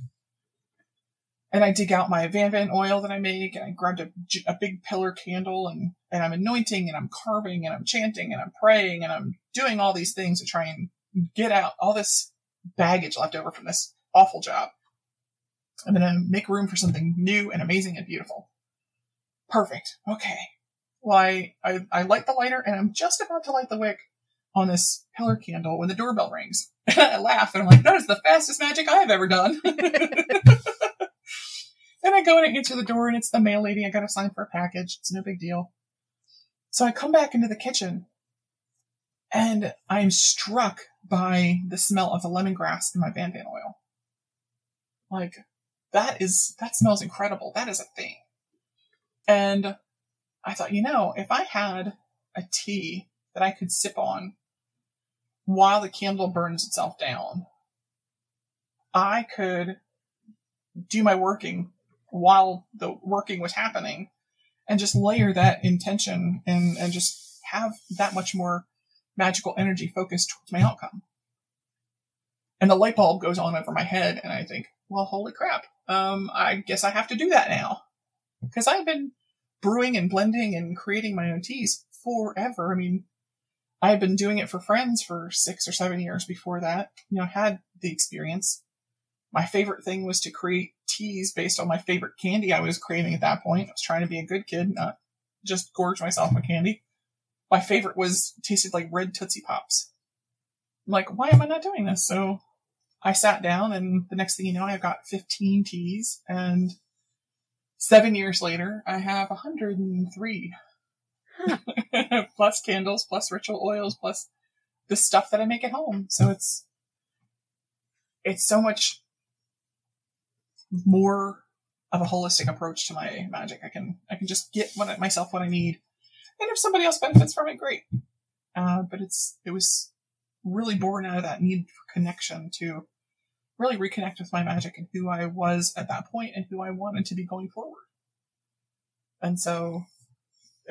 And I dig out my Van Van oil that I make, and I grabbed a, a big pillar candle, and, and I'm anointing, and I'm carving, and I'm chanting, and I'm praying, and I'm doing all these things to try and get out all this baggage left over from this awful job. I'm going to make room for something new and amazing and beautiful. Perfect. Okay. Well, I, I, I light the lighter and I'm just about to light the wick on this pillar candle when the doorbell rings. <laughs> I laugh and I'm like, that is the fastest magic I have ever done. <laughs> and I go and answer the door and it's the mail lady. I got to sign for a package. It's no big deal. So I come back into the kitchen and I'm struck by the smell of the lemongrass in my Van oil. Like, that is, that smells incredible. That is a thing. And I thought, you know, if I had a tea that I could sip on while the candle burns itself down, I could do my working while the working was happening and just layer that intention and, and just have that much more magical energy focused towards my outcome. And the light bulb goes on over my head and I think, well, holy crap. Um, I guess I have to do that now. Cause I've been brewing and blending and creating my own teas forever. I mean, I had been doing it for friends for six or seven years before that. You know, I had the experience. My favorite thing was to create teas based on my favorite candy I was craving at that point. I was trying to be a good kid, not just gorge myself with candy. My favorite was tasted like red Tootsie Pops. I'm like, why am I not doing this? So I sat down and the next thing you know, I've got 15 teas and seven years later, I have 103 huh. <laughs> plus candles, plus ritual oils, plus the stuff that I make at home. So it's it's so much more of a holistic approach to my magic. I can I can just get what myself what I need, and if somebody else benefits from it, great. Uh, but it's it was really born out of that need for connection to really reconnect with my magic and who I was at that point and who I wanted to be going forward. And so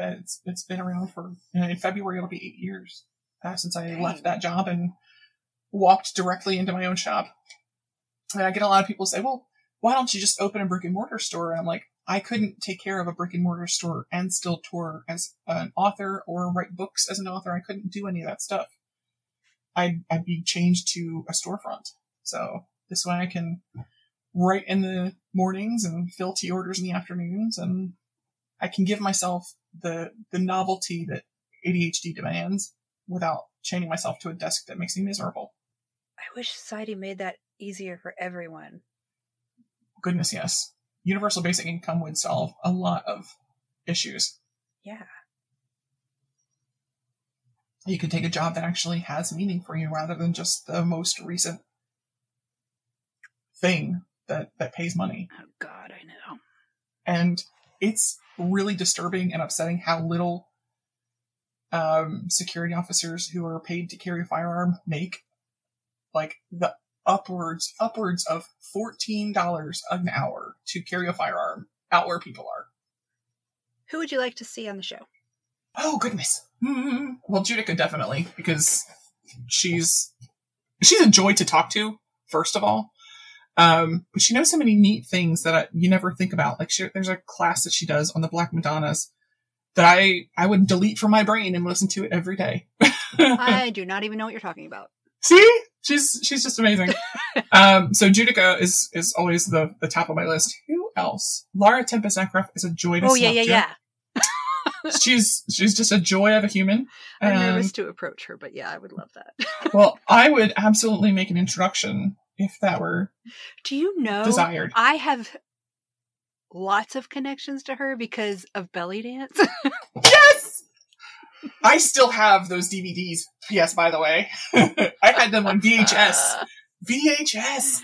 uh, it's it's been around for you know, in February it'll be eight years uh, since I Dang. left that job and walked directly into my own shop. And I get a lot of people say, "Well, why don't you just open a brick and mortar store?" And I'm like, I couldn't take care of a brick and mortar store and still tour as an author or write books as an author. I couldn't do any of that stuff. I'd, I'd be changed to a storefront. So this way I can write in the mornings and fill tea orders in the afternoons and I can give myself the the novelty that ADHD demands without chaining myself to a desk that makes me miserable.
I wish society made that easier for everyone.
Goodness, yes. Universal basic income would solve a lot of issues.
Yeah.
You could take a job that actually has meaning for you rather than just the most recent thing that, that pays money.
Oh God, I know.
And it's really disturbing and upsetting how little um, security officers who are paid to carry a firearm make. Like the upwards upwards of fourteen dollars an hour to carry a firearm out where people are.
Who would you like to see on the show?
Oh goodness. Mm-hmm. Well, Judika definitely because she's she's a joy to talk to. First of all, um, but she knows so many neat things that I, you never think about. Like she, there's a class that she does on the Black Madonnas that I I would delete from my brain and listen to it every day.
I <laughs> do not even know what you're talking about.
See, she's she's just amazing. <laughs> um, so Judika is is always the the top of my list. Who else? Laura Tempest Zakroff is a joy to.
Oh yeah, yeah, to. yeah. <laughs>
she's she's just a joy of a human.
I'm nervous to approach her, but yeah, I would love that.
well, I would absolutely make an introduction if that were
do you know
desired
i have lots of connections to her because of belly dance. <laughs>
yes! I still have those DVDs. Yes, by the way. <laughs> I had them on VHS. VHS!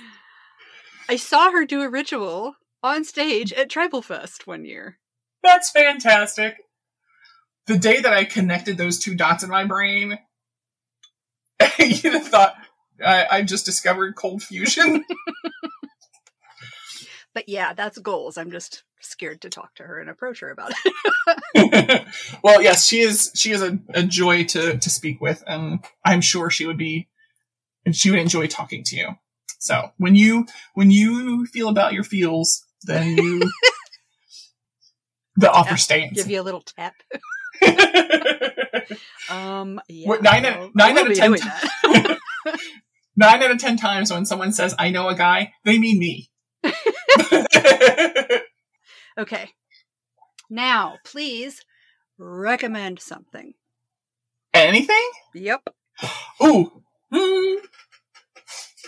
<gasps>
I saw her do a ritual on stage at Tribal Fest one year.
That's fantastic. The day that I connected those two dots in my brain, <laughs> you'd have thought I, I just discovered cold fusion. <laughs>
but yeah, that's goals. I'm just scared to talk to her and approach her about it. <laughs>
well, yes, she is. She is a, a joy to to speak with, and I'm sure she would be. And she would enjoy talking to you. So when you when you feel about your feels, then you <laughs> the offer stands.
Give you a little tap. um, yeah,
nine out- nine out of 10 Nine out of ten times when someone says "I know a guy," they mean me. <laughs> <laughs>
okay. Now, please recommend something.
Anything?
Yep.
Ooh. Hmm.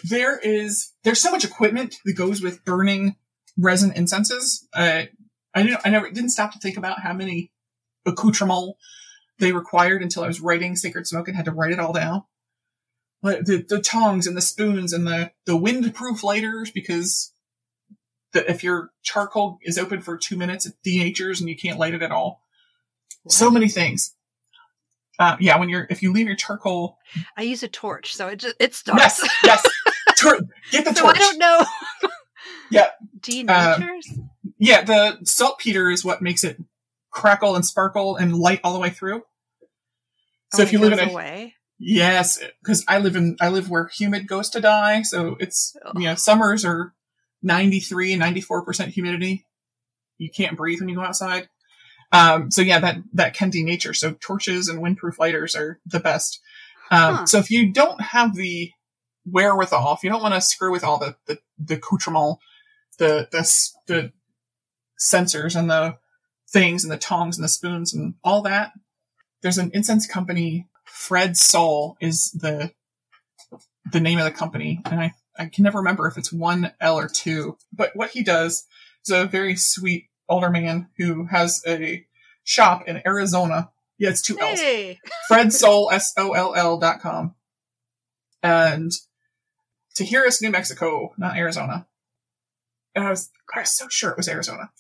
There is there's so much equipment that goes with burning resin incenses. Uh, I didn't I never didn't stop to think about how many accoutrements they required until I was writing Sacred Smoke and had to write it all down. Like the the tongs and the spoons and the the windproof lighters because the, if your charcoal is open for two minutes, it denatures and you can't light it at all. So many things. Uh, yeah, when you're if you leave your charcoal,
I use a torch, so it just it starts.
yes, yes, <laughs> Tor- get the
so
torch.
I don't know. <laughs>
Yeah.
Denatures?
Yeah, the saltpeter is what makes it crackle and sparkle and light all the way through. So
Oh,
if you leave
it
live in a
away.
Yes, because I live in I live where humid goes to die, so it's you know summers are 93 and 94 percent humidity. You can't breathe when you go outside. Um, so yeah, that that can denature. So torches and windproof lighters are the best. Um,
Huh.
So if you don't have the wherewithal, if you don't want to screw with all the the, the accoutrement, the the the censers and the things and the tongs and the spoons and all that, there's an incense company. Fred Soll is the the name of the company, and I I can never remember if it's one L or two. But what he does is a very sweet older man who has a shop in Arizona. Yeah, it's two L's.
Hey.
Fred Soll S O L L dot com. And Tijeras, New Mexico, not Arizona. And I was, I was so sure it was Arizona.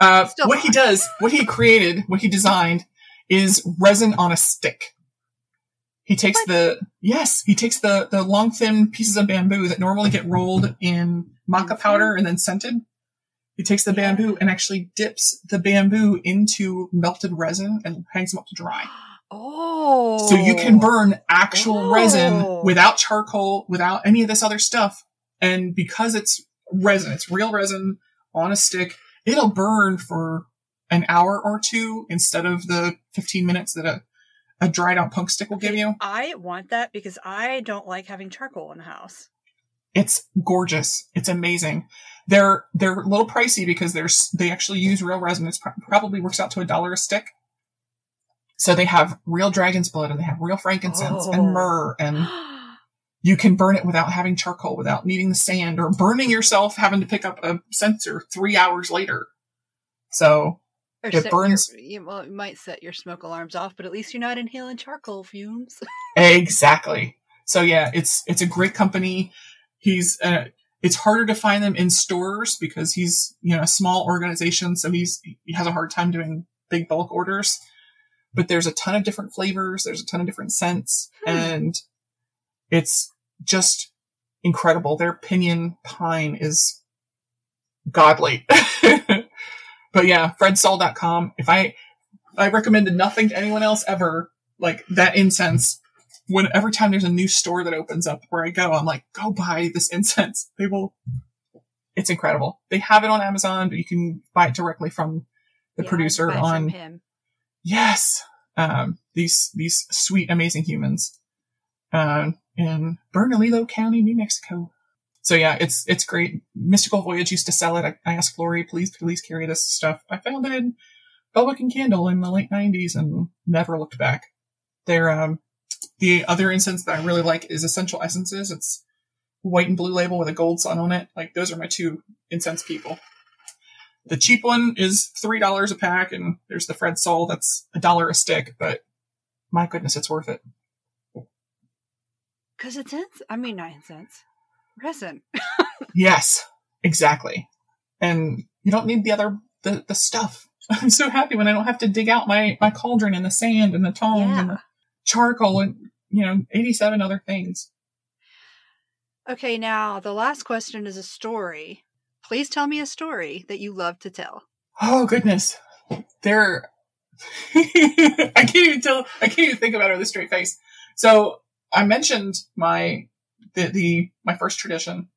Uh, what he does, what he created, what he designed is resin on a stick. He takes
What?
the, yes, he takes the, the long thin pieces of bamboo that normally get rolled in makko powder and then scented. He takes the bamboo and actually dips the bamboo into melted resin and hangs them up to dry.
Oh.
So you can burn actual
Oh.
resin without charcoal, without any of this other stuff. And because it's resin, it's real resin on a stick, it'll burn for an hour or two instead of the 15 minutes that a, a dried out punk stick will give you.
I want that because I don't like having charcoal in the house.
It's gorgeous. It's amazing. They're, they're a little pricey because there's, they actually use real resin. It's pro- probably works out to a dollar a stick. So they have real dragon's blood and they have real frankincense
Oh.
and myrrh and <gasps> you can burn it without having charcoal, without needing the sand, or burning yourself having to pick up a censer three hours later. So
Or
It burns-
Your, you, well, it might set your smoke alarms off, but at least you're not inhaling charcoal fumes. <laughs>
exactly. So yeah, it's it's a great company. He's uh, it's harder to find them in stores because he's you know a small organization, so he's he has a hard time doing big bulk orders. But there's a ton of different flavors. There's a ton of different scents,
Hmm.
and it's just incredible. Their pinion pine is godly. <laughs> but yeah, fredsoll.com. If I, I recommended nothing to anyone else ever, like that incense, when every time there's a new store that opens up where I go, I'm like, go buy this incense. <laughs> They will, it's incredible. They have it on Amazon, but you can buy it directly from the
Yeah,
producer
buy it from
on,
him.
yes, um, these, these sweet, amazing humans, um, in Bernalillo County, New Mexico. So yeah, it's it's great. Mystical Voyage used to sell it. I, I asked Lori, please, please carry this stuff. I found it in Belwick and Candle in the late '90s and never looked back. They're um, the other incense that I really like is Escential Essences. It's white and blue label with a gold sun on it. Like those are my two incense people. the cheap one is three dollars a pack, and there's the Fred Soll that's a dollar a stick. But my goodness, it's worth it.
Because it's in, I mean, nine cents. Resin.
Yes, exactly. And you don't need the other the, the stuff. <laughs> I'm so happy when I don't have to dig out my my cauldron and the sand and the tongs and the charcoal and you know 87 other things.
Okay, now the last question is a story. Please tell me a story that you love to tell.
Oh goodness, there. <laughs> I can't even tell. I can't even think about it with a straight face. So I mentioned my the, the my first tradition,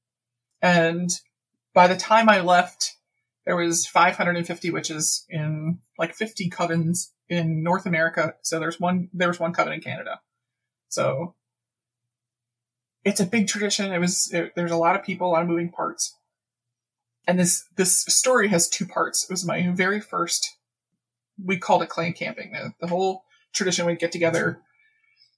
and by the time I left, there was 550 witches in like 50 covens in North America. So there's one. There was one coven in Canada. So it's a big tradition. It was. It, there's a lot of people, a lot of moving parts and this this story has two parts. It was my very first. We called it clan camping. The, the whole tradition would get together.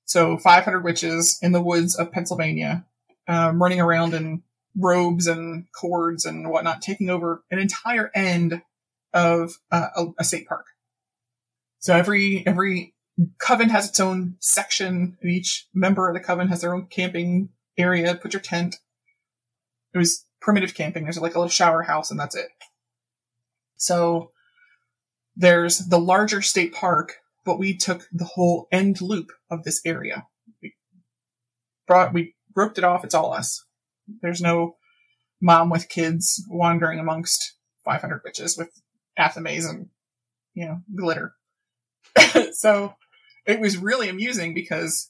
So 500 witches in the woods of Pennsylvania, um, running around in robes and cords and whatnot, taking over an entire end of uh, a, a state park. So every every coven has its own section. Each member of the coven has their own camping area. Put your tent. It was primitive camping. There's like a little shower house, and that's it. So there's the larger state park, but we took the whole end loop of this area. We brought, we roped it off. It's all us. There's no mom with kids wandering amongst 500 witches with athames and, you know, glitter. <laughs> so it was really amusing because,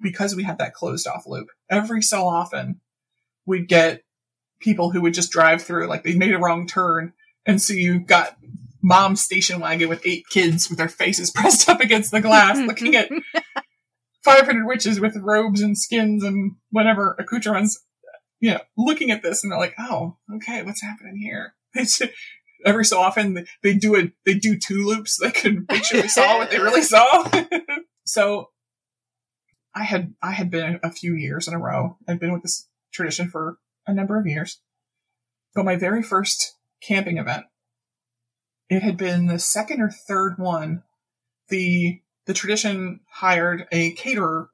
because we had that closed off loop. Every so often we'd get people who would just drive through, like they made a wrong turn. And so you got mom's station wagon with eight kids with their faces <laughs> pressed up against the glass looking at <laughs> 500 witches with robes and skins and whatever accoutrements, you know, looking at this and they're like, oh, okay, what's happening here? <laughs> It's, every so often they do a, they do two loops so they can sure they saw what they really saw. so I had, I had been a few years in a row. I've been with this tradition for a number of years. But my very first camping event, it had been the second or third one. The the tradition hired a caterer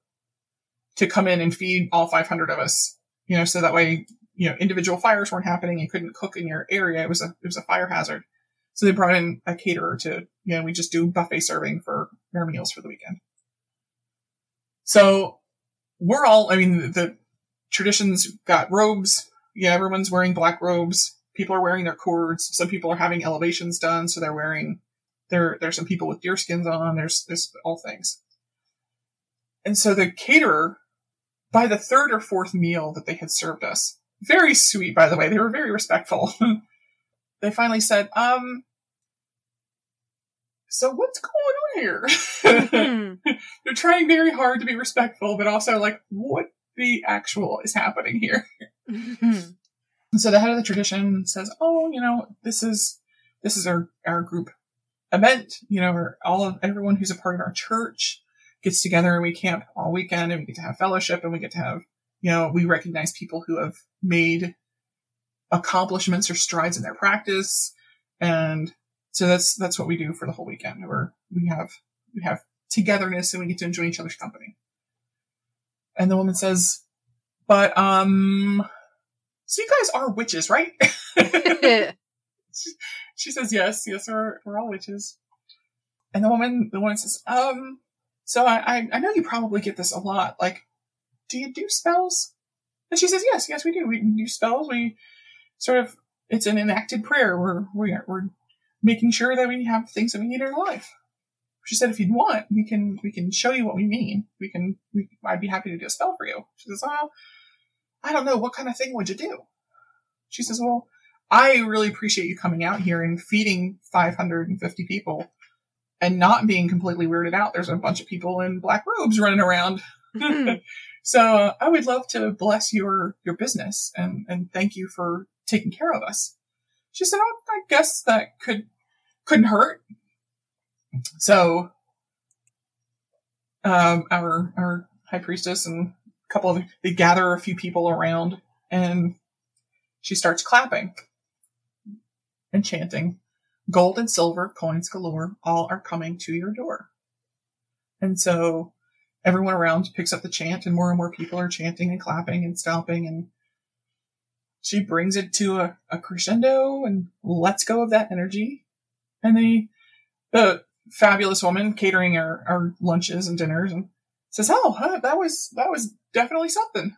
to come in and feed all 500 of us. You know, so that way, you know, individual fires weren't happening. You couldn't cook in your area. It was a it was a fire hazard. So they brought in a caterer to, you know, we just do buffet serving for our meals for the weekend. So we're all, I mean, the traditions got robes. Yeah, everyone's wearing black robes. People are wearing their cords. Some people are having elevations done, so they're wearing there. There's some people with deer skins on. There's there's all things. And so the caterer, by the third or fourth meal that they had served us, very sweet, by the way, they were very respectful. <laughs> they finally said, "Um, so what's going on here?"
Hmm. <laughs>
They're trying very hard to be respectful, but also like, what the actual is happening here?
Mhm.
And so the head of the tradition says, "Oh, you know, this is this is our our group event. You know, all of everyone who's a part of our church gets together and we camp all weekend, and we get to have fellowship, and we get to have, you know, we recognize people who have made accomplishments or strides in their practice, and so that's that's what we do for the whole weekend. Where we have we have togetherness and we get to enjoy each other's company." And the woman says, "But um." So you guys are witches, right? <laughs> <laughs> she says, yes, yes, we're, we're all witches. And the woman, the woman says, um, so I, I, I know you probably get this a lot. Like, do you do spells? And she says, yes, yes, we do. We do spells. We sort of, it's an enacted prayer. We're, we're, we're making sure that we have things that we need in our life. She said, if you'd want, we can, we can show you what we mean. We can, we, I'd be happy to do a spell for you. She says, oh, I don't know. What kind of thing would you do? She says, well, I really appreciate you coming out here and feeding 550 people and not being completely weirded out. There's a bunch of people in black robes running around.
Mhm. <laughs>
so uh, I would love to bless your, your business and, and thank you for taking care of us. She said, oh, I guess that could, couldn't hurt. So, um, our, our high priestess and couple of, they gather a few people around and she starts clapping. and chanting, Gold and silver, coins galore, all are coming to your door. And so everyone around picks up the chant, and more and more people are chanting and clapping and stomping. And she brings it to a, a crescendo and lets go of that energy. And they, the fabulous woman catering our, our lunches and dinners and says, "Oh, huh, that was that was definitely something."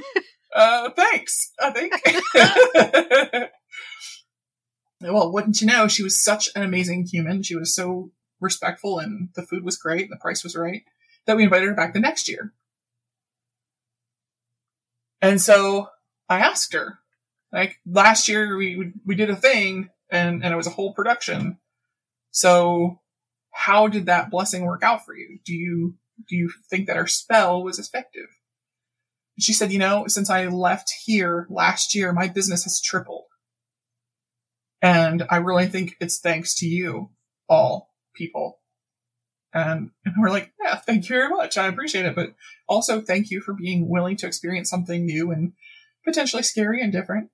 <laughs> uh, thanks. I think. <laughs> well, wouldn't you know? She was such an amazing human. She was so respectful, and the food was great, and the price was right that we invited her back the next year. And so I asked her, like last year we we did a thing, and and it was a whole production. So how did that blessing work out for you? Do you do you think that our spell was effective? she said, you know, since I left here last year, my business has tripled. And I really think it's thanks to you all people. And, and we're like, yeah, thank you very much. I appreciate it. But also thank you for being willing to experience something new and potentially scary and different.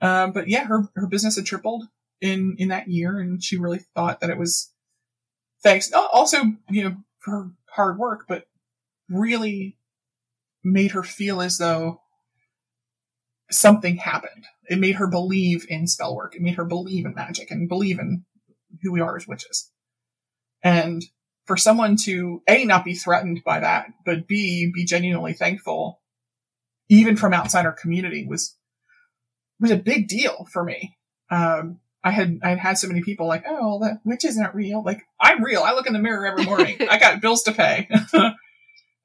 Um, but yeah, her, her business had tripled in, in that year. And she really thought that it was thanks also, you know, for hard work, but really made her feel as though something happened. It made her believe in spell work. It made her believe in magic and believe in who we are as witches. And for someone to A, not be threatened by that, but B, be genuinely thankful, even from outside our community was, was a big deal for me. Um, I had, I had had so many people like, oh, the witch isn't real. Like, I'm real. I look in the mirror every morning. <laughs> I got bills to pay. <laughs>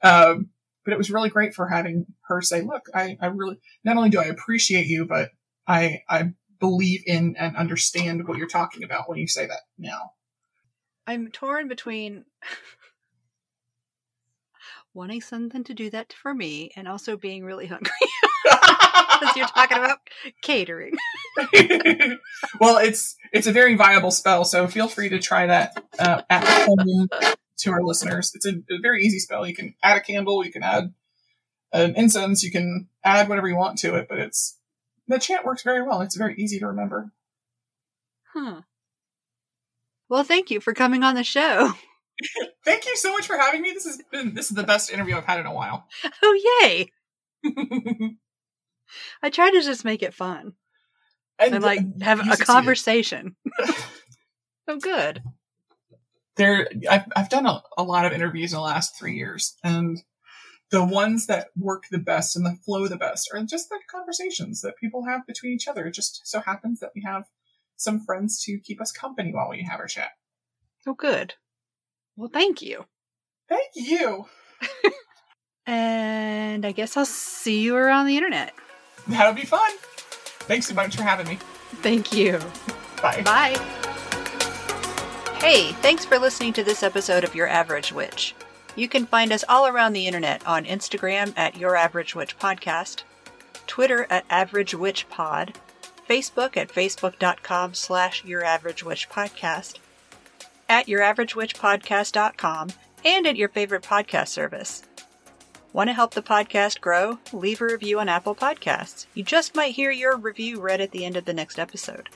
um, but it was really great for having her say, look, I, I really, not only do I appreciate you, but I, I believe in and understand what you're talking about when you say that now.
I'm torn between <laughs> wanting something to do that for me and also being really hungry. Because you're talking about catering. <laughs>
well, it's it's a very viable spell, so feel free to try that uh, at home to our listeners. It's a, a, very easy spell. You can add a candle, you can add an incense, you can add whatever you want to it, but it's the chant works very well. It's very easy to remember.
Huh. Well, thank you for coming on the show. <laughs>
thank you so much for having me. This has been this is the best interview I've had in a while. <laughs>
Oh yay! I try to just make it fun. And, and like have a conversation. <laughs> oh good.
There I've I've done a, a lot of interviews in the last three years and the ones that work the best and that flow the best are just the conversations that people have between each other. It just so happens that we have some friends to keep us company while we have our chat.
Oh, good. Well, thank you.
Thank you. <laughs>
and I guess I'll see you around the internet.
That'll be fun. Thanks so much for having me.
Thank you.
Bye.
Bye. Hey, thanks for listening to this episode of Your Average Witch. You can find us all around the internet on Instagram at Your Average Witch Podcast, Twitter at Average Witch Pod, Facebook at facebook.com slash Your Average Witch Podcast, at YourAverageWitchPodcast.com, and at your favorite podcast service. Want to help the podcast grow? Leave a review on Apple Podcasts. You just might hear your review read at the end of the next episode.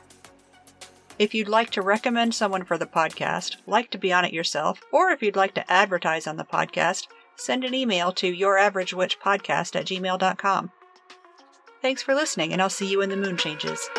If you'd like to recommend someone for the podcast, like to be on it yourself, or if you'd like to advertise on the podcast, send an email to youraveragewitchpodcast at gmail.com. Thanks for listening, and I'll see you in the moon changes.